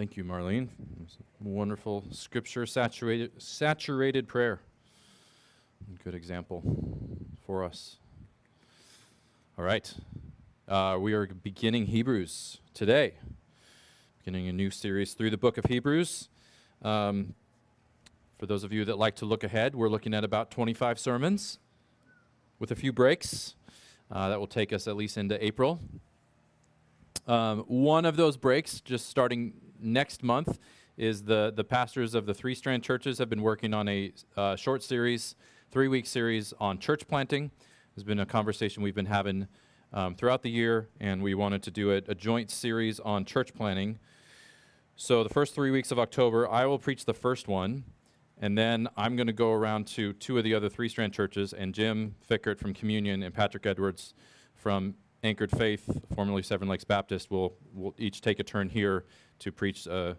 Thank you, Marlene. Wonderful scripture saturated saturated prayer. Good example for us. All right. Uh, we are beginning Hebrews today, beginning a new series through the book of Hebrews. Um, for those of you that like to look ahead, we're looking at about 25 sermons with a few breaks. Uh, that will take us at least into April. Um, one of those breaks, just starting next month, is the, the pastors of the Three Strand churches have been working on a uh, short series, three week series on church planting. There's been a conversation we've been having um, throughout the year, and we wanted to do a, a joint series on church planting. So, the first three weeks of October, I will preach the first one, and then I'm going to go around to two of the other Three Strand churches, and Jim Fickert from Communion and Patrick Edwards from Anchored Faith, formerly Seven Lakes Baptist, will, will each take a turn here to preach uh,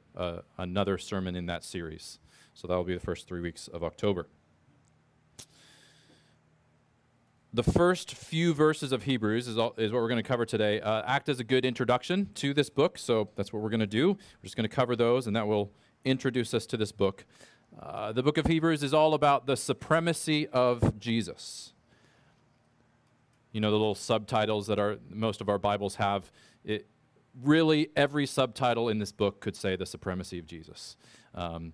another sermon in that series. So that will be the first three weeks of October. The first few verses of Hebrews is, all, is what we're going to cover today. Uh, act as a good introduction to this book, so that's what we're going to do. We're just going to cover those, and that will introduce us to this book. Uh, the book of Hebrews is all about the supremacy of Jesus. You know, the little subtitles that our, most of our Bibles have. It, really, every subtitle in this book could say the supremacy of Jesus. Um,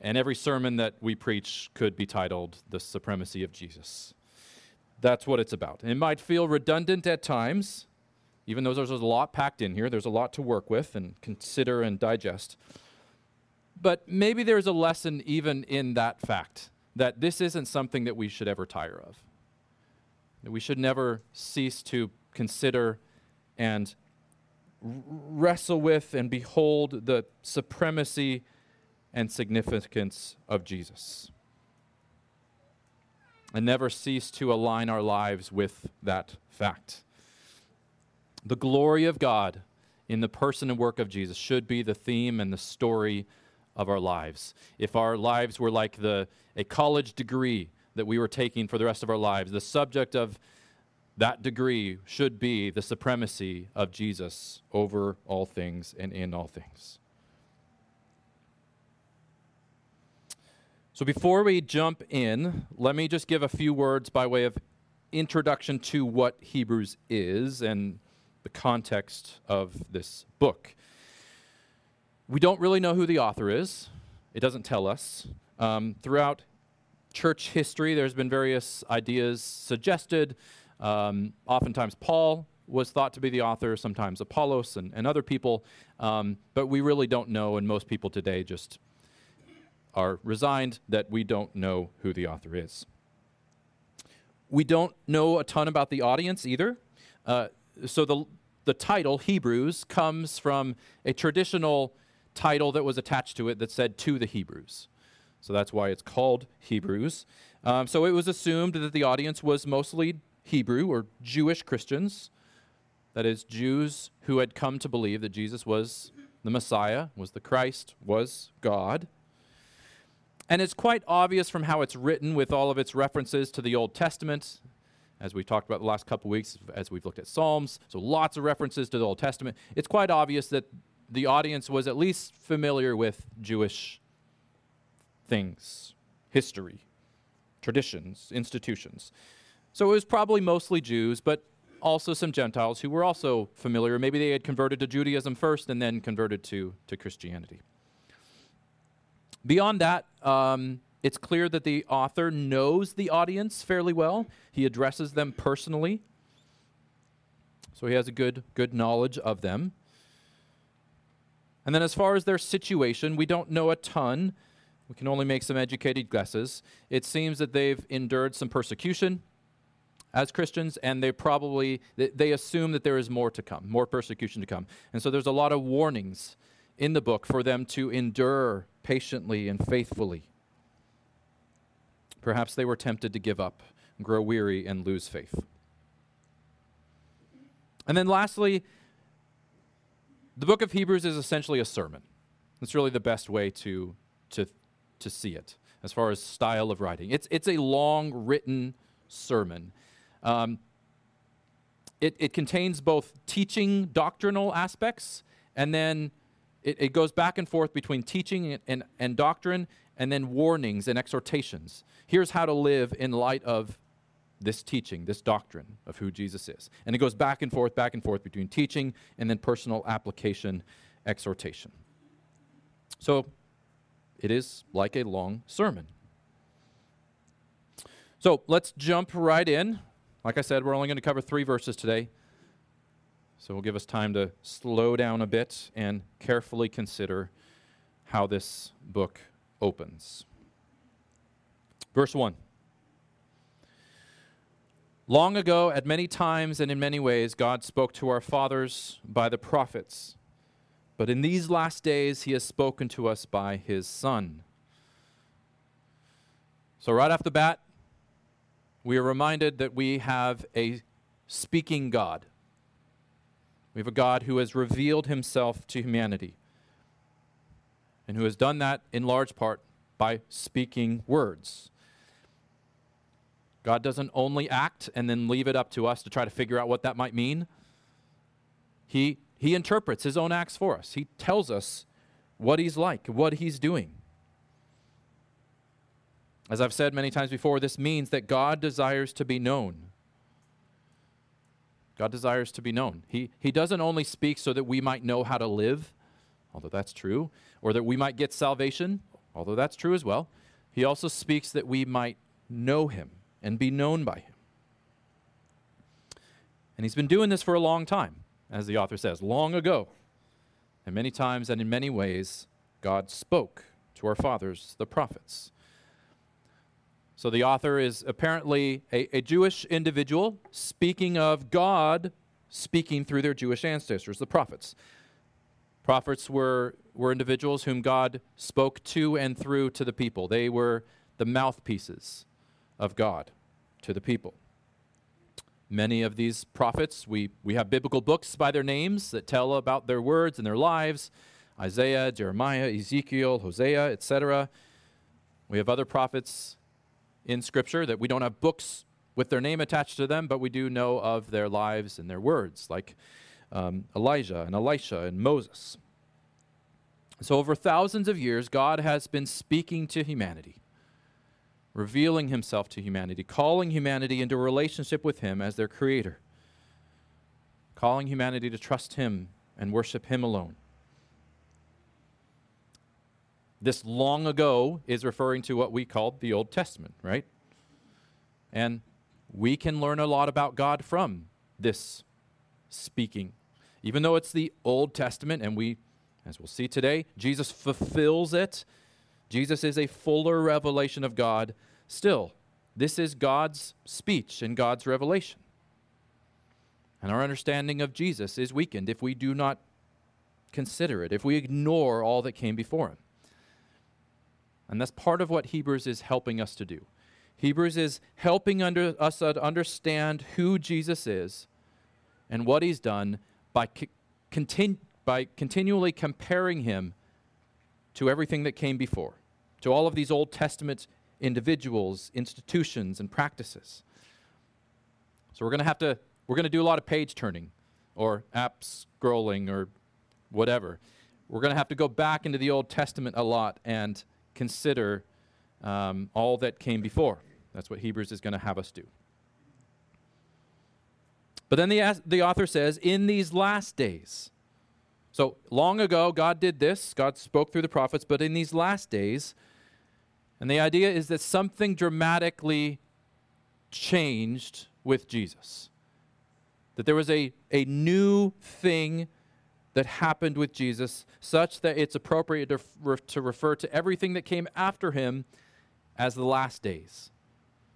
and every sermon that we preach could be titled The Supremacy of Jesus. That's what it's about. It might feel redundant at times, even though there's a lot packed in here, there's a lot to work with and consider and digest. But maybe there's a lesson even in that fact that this isn't something that we should ever tire of. We should never cease to consider and wrestle with and behold the supremacy and significance of Jesus. And never cease to align our lives with that fact. The glory of God in the person and work of Jesus should be the theme and the story of our lives. If our lives were like the, a college degree that we were taking for the rest of our lives, the subject of that degree should be the supremacy of Jesus over all things and in all things. So before we jump in, let me just give a few words by way of introduction to what Hebrews is and the context of this book. We don't really know who the author is, it doesn't tell us. Um, throughout church history, there's been various ideas suggested. Um, oftentimes, Paul was thought to be the author, sometimes Apollos and, and other people, um, but we really don't know, and most people today just are resigned that we don't know who the author is. We don't know a ton about the audience either. Uh, so the, the title, Hebrews, comes from a traditional title that was attached to it that said to the Hebrews. So that's why it's called Hebrews. Um, so it was assumed that the audience was mostly Hebrew or Jewish Christians, that is, Jews who had come to believe that Jesus was the Messiah, was the Christ, was God. And it's quite obvious from how it's written with all of its references to the Old Testament, as we talked about the last couple weeks, as we've looked at Psalms. So lots of references to the Old Testament. It's quite obvious that the audience was at least familiar with Jewish things, history, traditions, institutions. So it was probably mostly Jews, but also some Gentiles who were also familiar. Maybe they had converted to Judaism first and then converted to, to Christianity. Beyond that, um, it's clear that the author knows the audience fairly well. He addresses them personally, so he has a good, good knowledge of them. And then, as far as their situation, we don't know a ton. We can only make some educated guesses. It seems that they've endured some persecution as Christians, and they probably they assume that there is more to come, more persecution to come. And so there's a lot of warnings in the book for them to endure patiently and faithfully. Perhaps they were tempted to give up, grow weary, and lose faith. And then lastly, the book of Hebrews is essentially a sermon. It's really the best way to, to, to see it as far as style of writing. It's, it's a long written sermon. Um, it, it contains both teaching doctrinal aspects and then it, it goes back and forth between teaching and, and, and doctrine and then warnings and exhortations. Here's how to live in light of this teaching, this doctrine of who Jesus is. And it goes back and forth, back and forth between teaching and then personal application, exhortation. So it is like a long sermon. So let's jump right in. Like I said, we're only going to cover three verses today. So we'll give us time to slow down a bit and carefully consider how this book opens. Verse 1. Long ago, at many times and in many ways, God spoke to our fathers by the prophets. But in these last days, he has spoken to us by his Son. So, right off the bat, we are reminded that we have a speaking God. We have a God who has revealed himself to humanity and who has done that in large part by speaking words. God doesn't only act and then leave it up to us to try to figure out what that might mean. He, he interprets his own acts for us, he tells us what he's like, what he's doing. As I've said many times before, this means that God desires to be known. God desires to be known. He, he doesn't only speak so that we might know how to live, although that's true, or that we might get salvation, although that's true as well. He also speaks that we might know him and be known by him. And he's been doing this for a long time, as the author says, long ago. And many times and in many ways, God spoke to our fathers, the prophets. So the author is apparently a, a, Jewish individual speaking of God speaking through their Jewish ancestors, the prophets. Prophets were, were individuals whom God spoke to and through to the people. They were the mouthpieces of God to the people. Many of these prophets, we, we have biblical books by their names that tell about their words and their lives Isaiah, Jeremiah, Ezekiel, Hosea, etc. We have other prophets in Scripture that we don't have books with their name attached to them, but we do know of their lives and their words, like um, Elijah and Elisha and Moses. So, over thousands of years, God has been speaking to humanity, revealing himself to humanity, calling humanity into a relationship with him as their creator, calling humanity to trust him and worship him alone. This long ago is referring to what we called the Old Testament, right? And we can learn a lot about God from this speaking. Even though it's the Old Testament, and we, as we'll see today, Jesus fulfills it, Jesus is a fuller revelation of God. Still, this is God's speech and God's revelation. And our understanding of Jesus is weakened if we do not consider it, if we ignore all that came before him. And that's part of what Hebrews is helping us to do. Hebrews is helping under, us to understand who Jesus is and what he's done by, continu- by continually comparing him to everything that came before, to all of these Old Testament individuals, institutions, and practices. So we're going to have to we're going to do a lot of page turning or app scrolling or whatever. We're going to have to go back into the Old Testament a lot and consider um, all that came before. That's what Hebrews is going to have us do. But then the, the author says, in these last days. So long ago, God did this. God spoke through the prophets, but in these last days, and the idea is that something dramatically changed with Jesus. That there was a, a new thing that happened with Jesus, such that it's appropriate to, to refer to everything that came after him as the last days.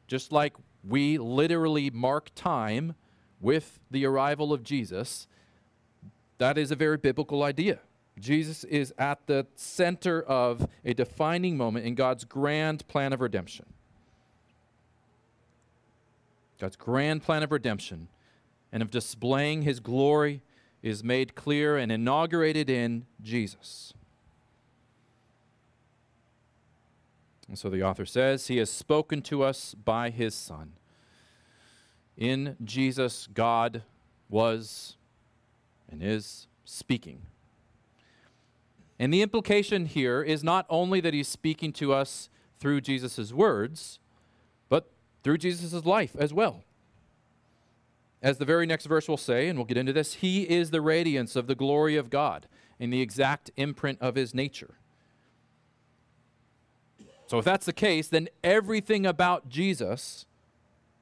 Just like we literally mark time with the arrival of Jesus, that is a very biblical idea. Jesus is at the center of a defining moment in God's grand plan of redemption. God's grand plan of redemption and of displaying his glory is made clear and inaugurated in Jesus. And so the author says, He has spoken to us by His Son. In Jesus, God was and is speaking. And the implication here is not only that he's speaking to us through Jesus' words, but through Jesus' life as well. As the very next verse will say, and we'll get into this, he is the radiance of the glory of God in the exact imprint of his nature. So, if that's the case, then everything about Jesus,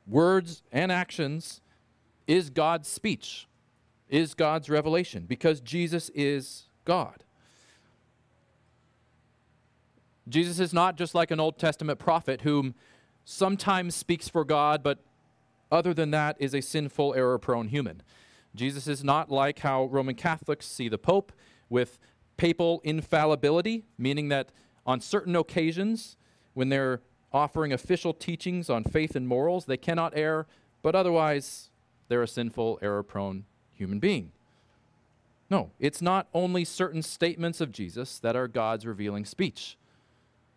words and actions, is God's speech, is God's revelation, because Jesus is God. Jesus is not just like an Old Testament prophet whom sometimes speaks for God, but other than that is a sinful, error prone human. Jesus is not like how Roman Catholics see the Pope with papal infallibility, meaning that on certain occasions, when they're offering official teachings on faith and morals, they cannot err, but otherwise, they're a sinful, error prone human being. No, it's not only certain statements of Jesus that are God's revealing speech.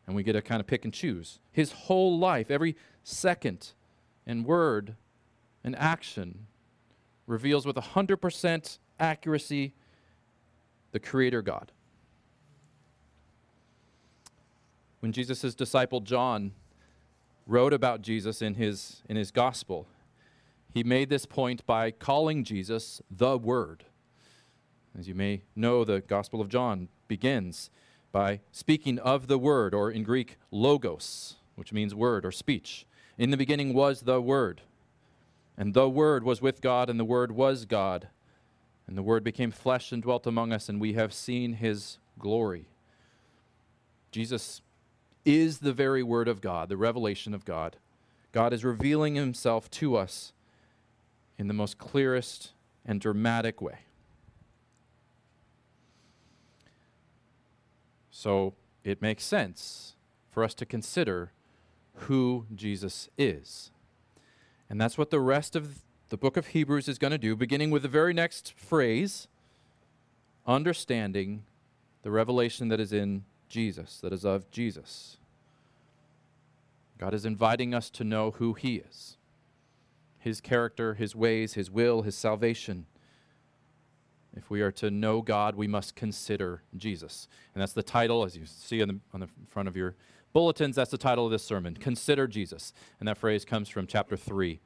And we get to kind of pick and choose. His whole life, every second and word and action, reveals with 100% accuracy the Creator God. When Jesus' disciple John wrote about Jesus in his, in his gospel, he made this point by calling Jesus the Word. As you may know, the Gospel of John begins by speaking of the Word, or in Greek, logos, which means word or speech. In the beginning was the Word, and the Word was with God, and the Word was God. And the Word became flesh and dwelt among us, and we have seen his glory. Jesus is the very Word of God, the revelation of God. God is revealing himself to us in the most clearest and dramatic way. So it makes sense for us to consider who Jesus is. And that's what the rest of the book of Hebrews is going to do, beginning with the very next phrase understanding the revelation that is in Jesus, that is of Jesus. God is inviting us to know who He is His character, His ways, His will, His salvation. If we are to know God, we must consider Jesus. And that's the title, as you see on the, on the front of your bulletins, that's the title of this sermon Consider Jesus. And that phrase comes from chapter 3,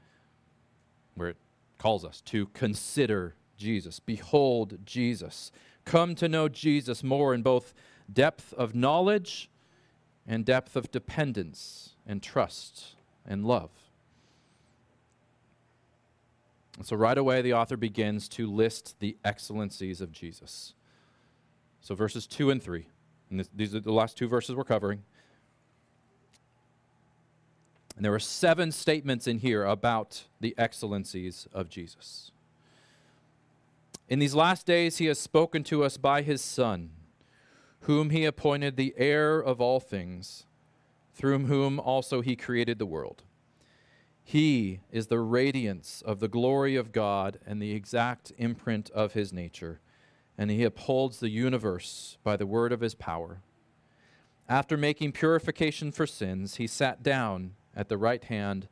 where it calls us to consider Jesus. Behold Jesus. Come to know Jesus more in both depth of knowledge and depth of dependence and trust and love. And so, right away, the author begins to list the excellencies of Jesus. So, verses 2 and 3, and this, these are the last two verses we're covering. And there are seven statements in here about the excellencies of Jesus. In these last days, he has spoken to us by his Son, whom he appointed the heir of all things, through whom also he created the world. He is the radiance of the glory of God and the exact imprint of his nature, and he upholds the universe by the word of his power. After making purification for sins, he sat down at the right hand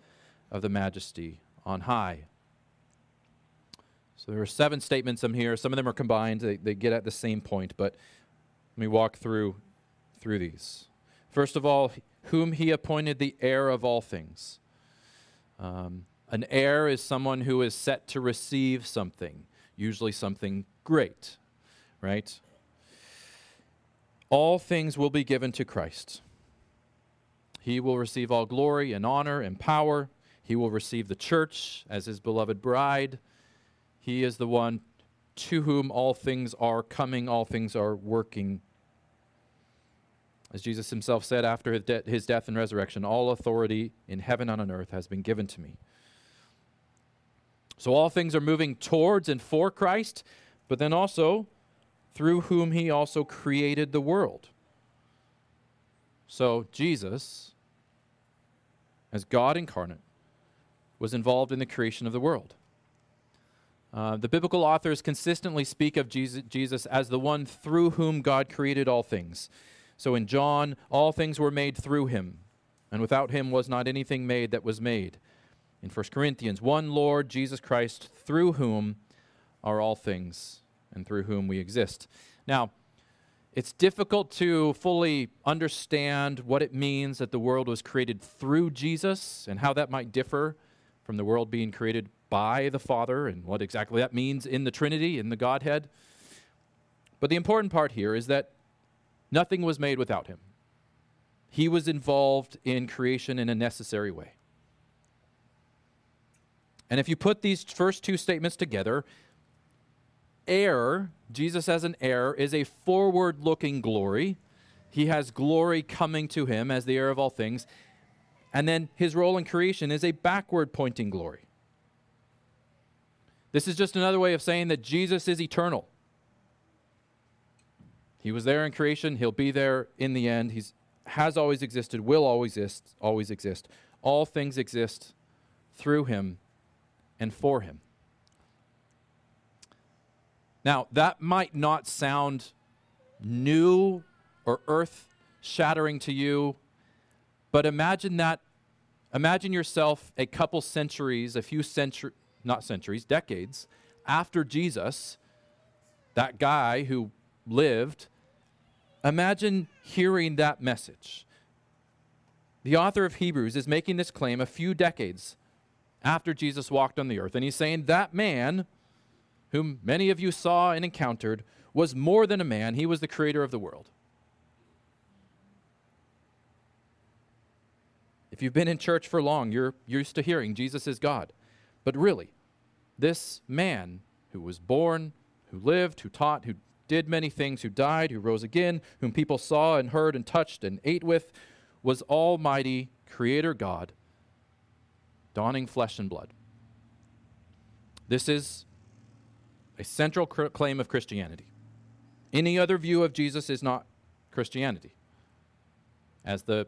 of the majesty on high. So there are seven statements in here. Some of them are combined, they, they get at the same point, but let me walk through, through these. First of all, whom he appointed the heir of all things. Um, an heir is someone who is set to receive something, usually something great, right? All things will be given to Christ. He will receive all glory and honor and power. He will receive the church as his beloved bride. He is the one to whom all things are coming, all things are working as Jesus himself said after his, de- his death and resurrection, all authority in heaven and on earth has been given to me. So all things are moving towards and for Christ, but then also through whom he also created the world. So Jesus, as God incarnate, was involved in the creation of the world. Uh, the biblical authors consistently speak of Jesus, Jesus as the one through whom God created all things. So in John, all things were made through him, and without him was not anything made that was made. In 1 Corinthians, one Lord, Jesus Christ, through whom are all things, and through whom we exist. Now, it's difficult to fully understand what it means that the world was created through Jesus and how that might differ from the world being created by the Father and what exactly that means in the Trinity, in the Godhead. But the important part here is that nothing was made without him. He was involved in creation in a necessary way. And if you put these first two statements together, heir, Jesus as an heir, is a forward looking glory. He has glory coming to him as the heir of all things. And then his role in creation is a backward pointing glory. This is just another way of saying that Jesus is eternal. He was there in creation, he'll be there in the end. He has always existed, will always exist, always exist. All things exist through him and for him. Now, that might not sound new or earth shattering to you, but imagine that. Imagine yourself a couple centuries, a few centuries, not centuries, decades after Jesus, that guy who lived. Imagine hearing that message. The author of Hebrews is making this claim a few decades after Jesus walked on the earth, and he's saying that man whom many of you saw and encountered, was more than a man, he was the creator of the world. If you've been in church for long, you're used to hearing Jesus is God. But really, this man who was born, who lived, who taught, who did many things, who died, who rose again, whom people saw and heard and touched and ate with, was Almighty Creator God, dawning flesh and blood. This is a central claim of Christianity. Any other view of Jesus is not Christianity. As the,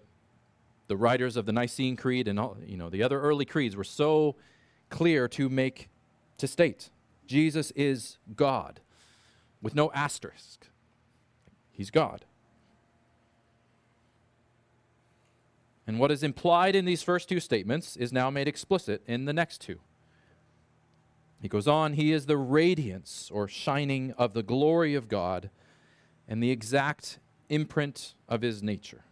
the writers of the Nicene Creed and all, you know, the other early creeds were so clear to make, to state, Jesus is God with no asterisk. He's God. And what is implied in these first two statements is now made explicit in the next two. He goes on, He is the radiance or shining of the glory of God and the exact imprint of His nature.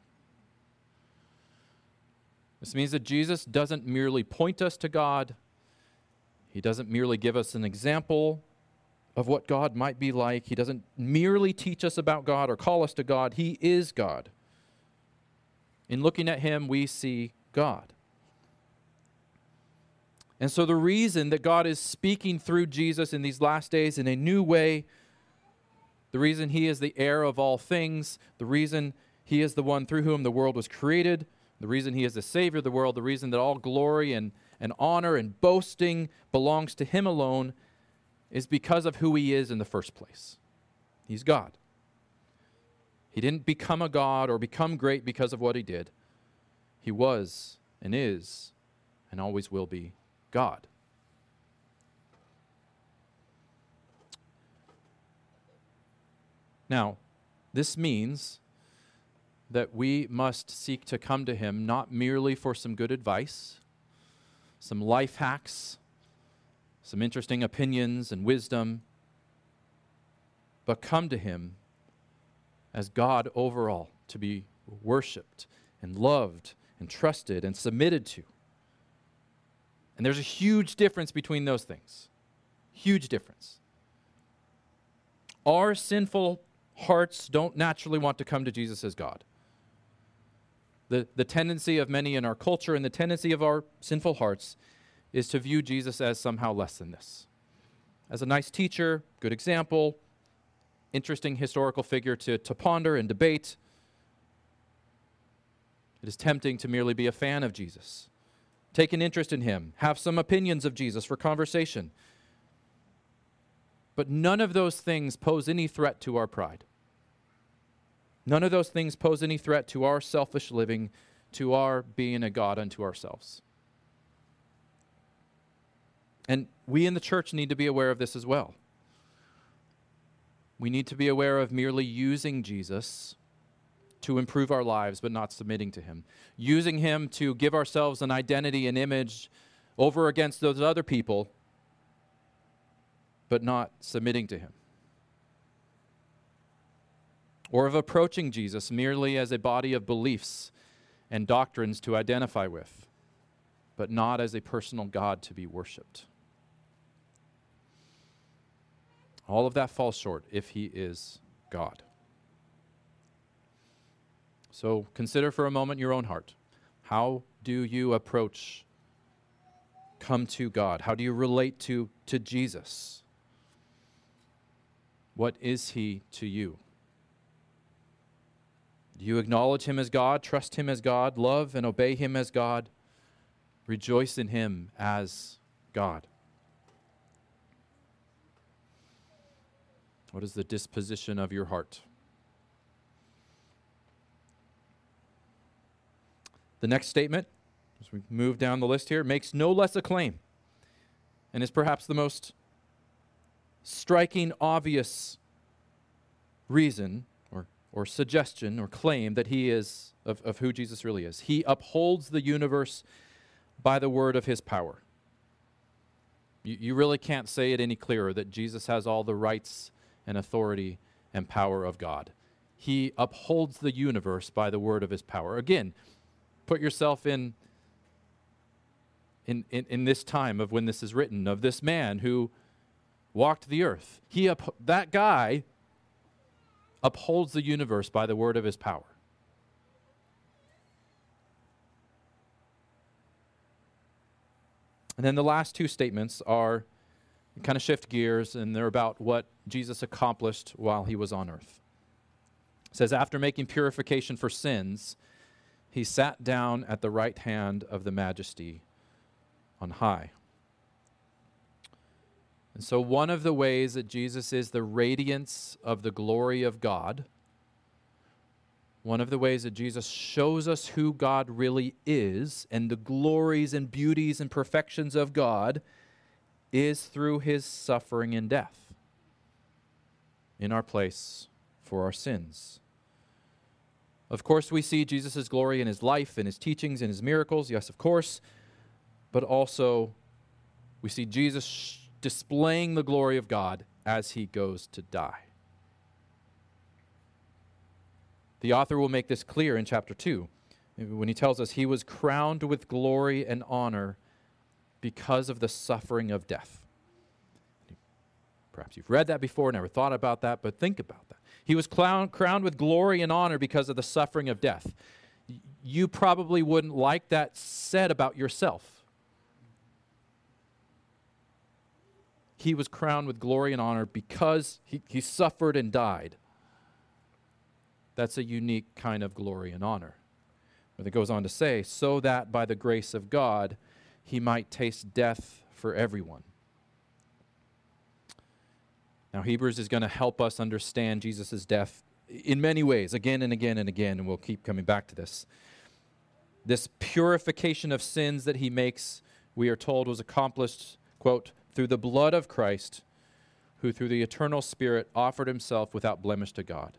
This means that Jesus doesn't merely point us to God, He doesn't merely give us an example of what God might be like, He doesn't merely teach us about God or call us to God. He is God. In looking at Him, we see God. And so, the reason that God is speaking through Jesus in these last days in a new way, the reason He is the heir of all things, the reason He is the one through whom the world was created, the reason He is the Savior of the world, the reason that all glory and, and honor and boasting belongs to Him alone is because of who He is in the first place. He's God. He didn't become a God or become great because of what He did, He was and is and always will be God. Now, this means that we must seek to come to Him not merely for some good advice, some life hacks, some interesting opinions and wisdom, but come to Him as God overall, to be worshiped and loved and trusted and submitted to. And there's a huge difference between those things. Huge difference. Our sinful hearts don't naturally want to come to Jesus as God. The, the tendency of many in our culture and the tendency of our sinful hearts is to view Jesus as somehow less than this. As a nice teacher, good example, interesting historical figure to, to ponder and debate. It is tempting to merely be a fan of Jesus take an interest in him, have some opinions of Jesus for conversation. But none of those things pose any threat to our pride. None of those things pose any threat to our selfish living, to our being a God unto ourselves. And we in the church need to be aware of this as well. We need to be aware of merely using Jesus to improve our lives, but not submitting to Him. Using Him to give ourselves an identity and image over against those other people, but not submitting to Him. or of approaching Jesus merely as a body of beliefs and doctrines to identify with, but not as a personal God to be worshiped. All of that falls short if he is God. So consider for a moment your own heart. How do you approach, come to God? How do you relate to, to Jesus? What is he to you? Do you acknowledge him as God, trust him as God, love and obey him as God, rejoice in him as God? What is the disposition of your heart? The next statement, as we move down the list here, makes no less a claim and is perhaps the most striking, obvious reason or, or suggestion or claim that he is of, of who Jesus really is. He upholds the universe by the word of his power. You, you really can't say it any clearer that Jesus has all the rights and authority and power of God. He upholds the universe by the word of his power. Again, put yourself in, in, in, in this time of when this is written, of this man who walked the earth. He up, that guy upholds the universe by the word of his power. And then the last two statements are kind of shift gears, and they're about what Jesus accomplished while he was on earth. It says, After making purification for sins, he sat down at the right hand of the majesty on high. And so, one of the ways that Jesus is the radiance of the glory of God, one of the ways that Jesus shows us who God really is and the glories and beauties and perfections of God is through his suffering and death in our place for our sins. Of course, we see Jesus' glory in his life, in his teachings, in his miracles, yes, of course, but also we see Jesus displaying the glory of God as he goes to die. The author will make this clear in chapter 2 when he tells us he was crowned with glory and honor because of the suffering of death. Perhaps you've read that before, never thought about that, but think about that. He was crowned, crowned with glory and honor because of the suffering of death. You probably wouldn't like that said about yourself. He was crowned with glory and honor because he, he suffered and died. That's a unique kind of glory and honor. But it goes on to say, so that by the grace of God, he might taste death for everyone. Now, Hebrews is going to help us understand Jesus' death in many ways, again and again and again, and we'll keep coming back to this. This purification of sins that he makes, we are told, was accomplished, quote, through the blood of Christ, who through the eternal Spirit offered himself without blemish to God.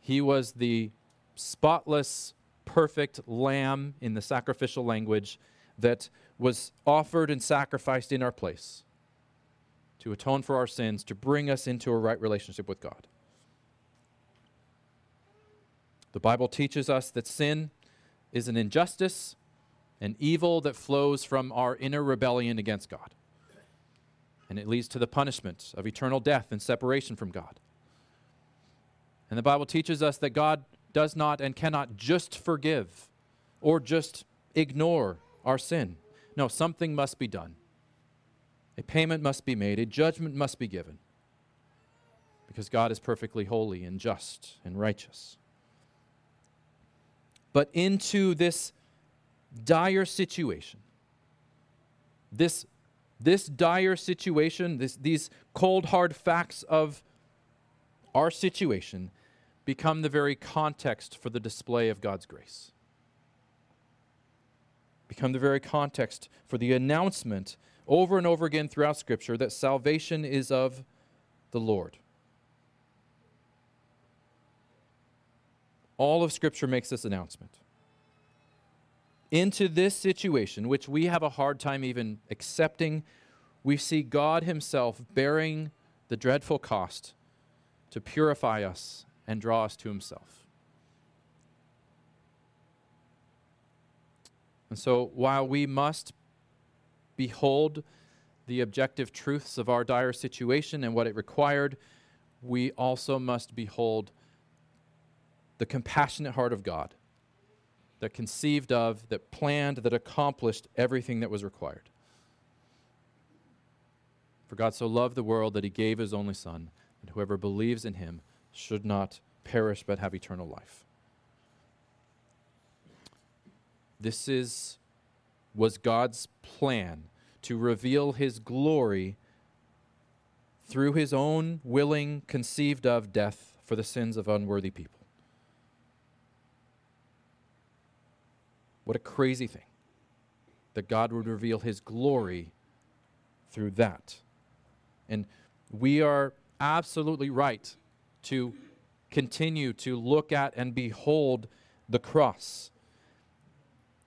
He was the spotless, perfect lamb in the sacrificial language that was offered and sacrificed in our place to atone for our sins, to bring us into a right relationship with God. The Bible teaches us that sin is an injustice, an evil that flows from our inner rebellion against God. And it leads to the punishment of eternal death and separation from God. And the Bible teaches us that God does not and cannot just forgive or just ignore our sin. No, something must be done. A payment must be made, a judgment must be given. Because God is perfectly holy and just and righteous. But into this dire situation, this, this dire situation, this, these cold, hard facts of our situation, become the very context for the display of God's grace. Become the very context for the announcement over and over again throughout Scripture that salvation is of the Lord. All of Scripture makes this announcement. Into this situation, which we have a hard time even accepting, we see God Himself bearing the dreadful cost to purify us and draw us to himself. And so, while we must behold the objective truths of our dire situation and what it required, we also must behold the compassionate heart of God that conceived of, that planned, that accomplished everything that was required. For God so loved the world that he gave his only Son, and whoever believes in him should not perish but have eternal life. This is was God's plan to reveal his glory through his own willing conceived of death for the sins of unworthy people. What a crazy thing that God would reveal his glory through that. And we are absolutely right to continue to look at and behold the cross,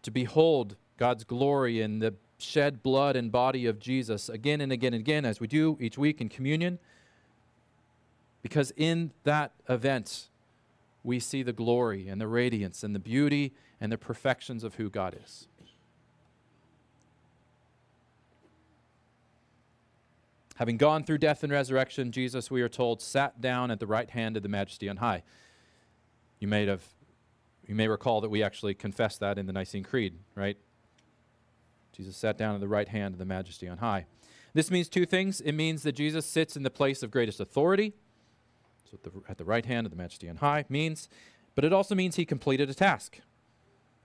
to behold God's glory in the shed blood and body of Jesus again and again and again, as we do each week in communion. Because in that event, we see the glory and the radiance and the beauty and the perfections of who God is. Having gone through death and resurrection, Jesus, we are told, sat down at the right hand of the majesty on high. You may have you may recall that we actually confessed that in the Nicene Creed, right? Jesus sat down at the right hand of the majesty on high. This means two things. It means that Jesus sits in the place of greatest authority. So at the, at the right hand of the majesty on high means, but it also means he completed a task.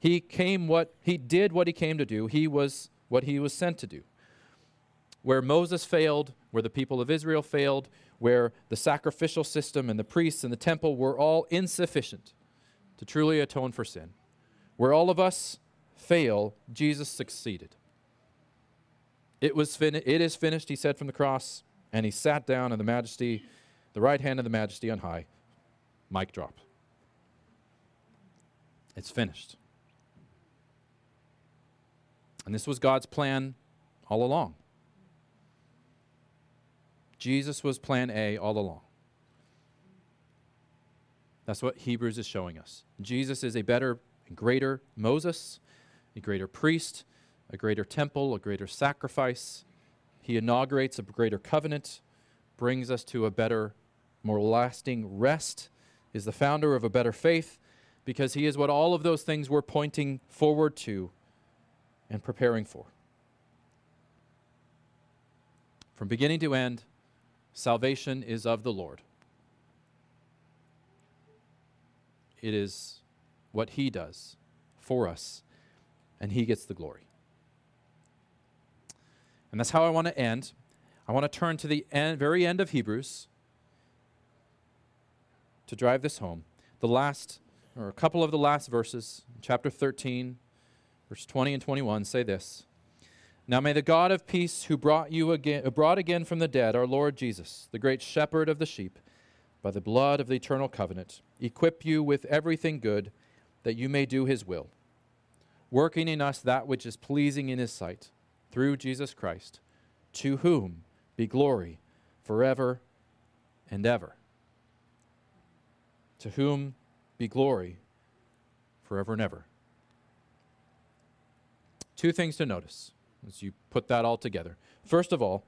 He came what he did what he came to do. He was what he was sent to do. Where Moses failed, where the people of Israel failed, where the sacrificial system and the priests and the temple were all insufficient to truly atone for sin. Where all of us fail, Jesus succeeded. It was fin- it is finished, he said from the cross, and he sat down in the majesty, the right hand of the majesty on high. Mic drop. It's finished. And this was God's plan all along. Jesus was plan A all along. That's what Hebrews is showing us. Jesus is a better and greater Moses, a greater priest, a greater temple, a greater sacrifice. He inaugurates a greater covenant, brings us to a better, more lasting rest, is the founder of a better faith, because he is what all of those things we're pointing forward to and preparing for. From beginning to end, salvation is of the Lord. It is what He does for us, and He gets the glory. And that's how I want to end. I want to turn to the end, very end of Hebrews to drive this home. The last, or a couple of the last verses, chapter 13, Verse 20 and 21 say this Now may the God of peace, who brought you again, brought again from the dead our Lord Jesus, the great shepherd of the sheep, by the blood of the eternal covenant, equip you with everything good, that you may do his will, working in us that which is pleasing in his sight, through Jesus Christ, to whom be glory forever and ever. To whom be glory forever and ever. Two things to notice as you put that all together. First of all,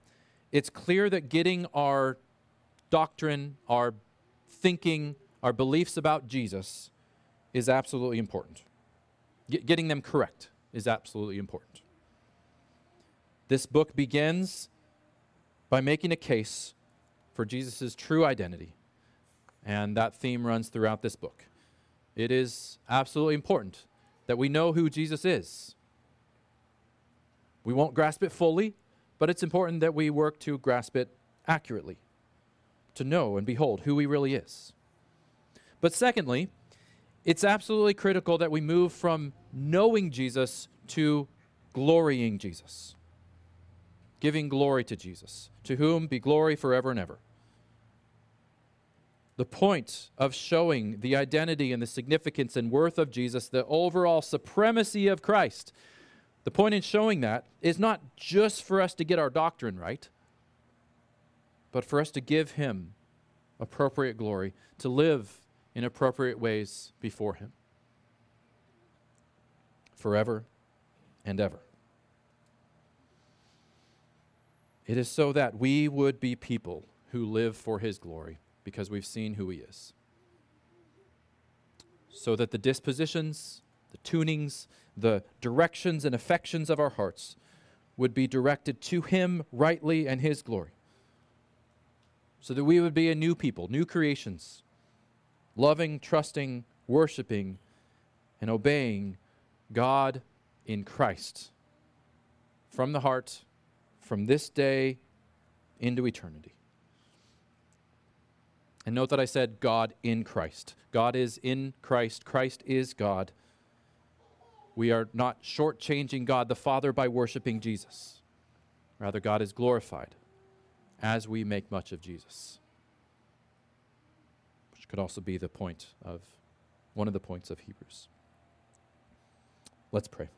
it's clear that getting our doctrine, our thinking, our beliefs about Jesus is absolutely important. Get, getting them correct is absolutely important. This book begins by making a case for Jesus' true identity, and that theme runs throughout this book. It is absolutely important that we know who Jesus is. We won't grasp it fully, but it's important that we work to grasp it accurately, to know and behold who he really is. But secondly, it's absolutely critical that we move from knowing Jesus to glorying Jesus, giving glory to Jesus, to whom be glory forever and ever. The point of showing the identity and the significance and worth of Jesus, the overall supremacy of Christ, the point in showing that is not just for us to get our doctrine right, but for us to give Him appropriate glory, to live in appropriate ways before Him forever and ever. It is so that we would be people who live for His glory because we've seen who He is. So that the dispositions, the tunings, the directions and affections of our hearts would be directed to Him rightly and His glory. So that we would be a new people, new creations, loving, trusting, worshiping, and obeying God in Christ from the heart, from this day into eternity. And note that I said God in Christ. God is in Christ. Christ is God. We are not shortchanging God the Father by worshiping Jesus. Rather, God is glorified as we make much of Jesus. Which could also be the point of one of the points of Hebrews. Let's pray.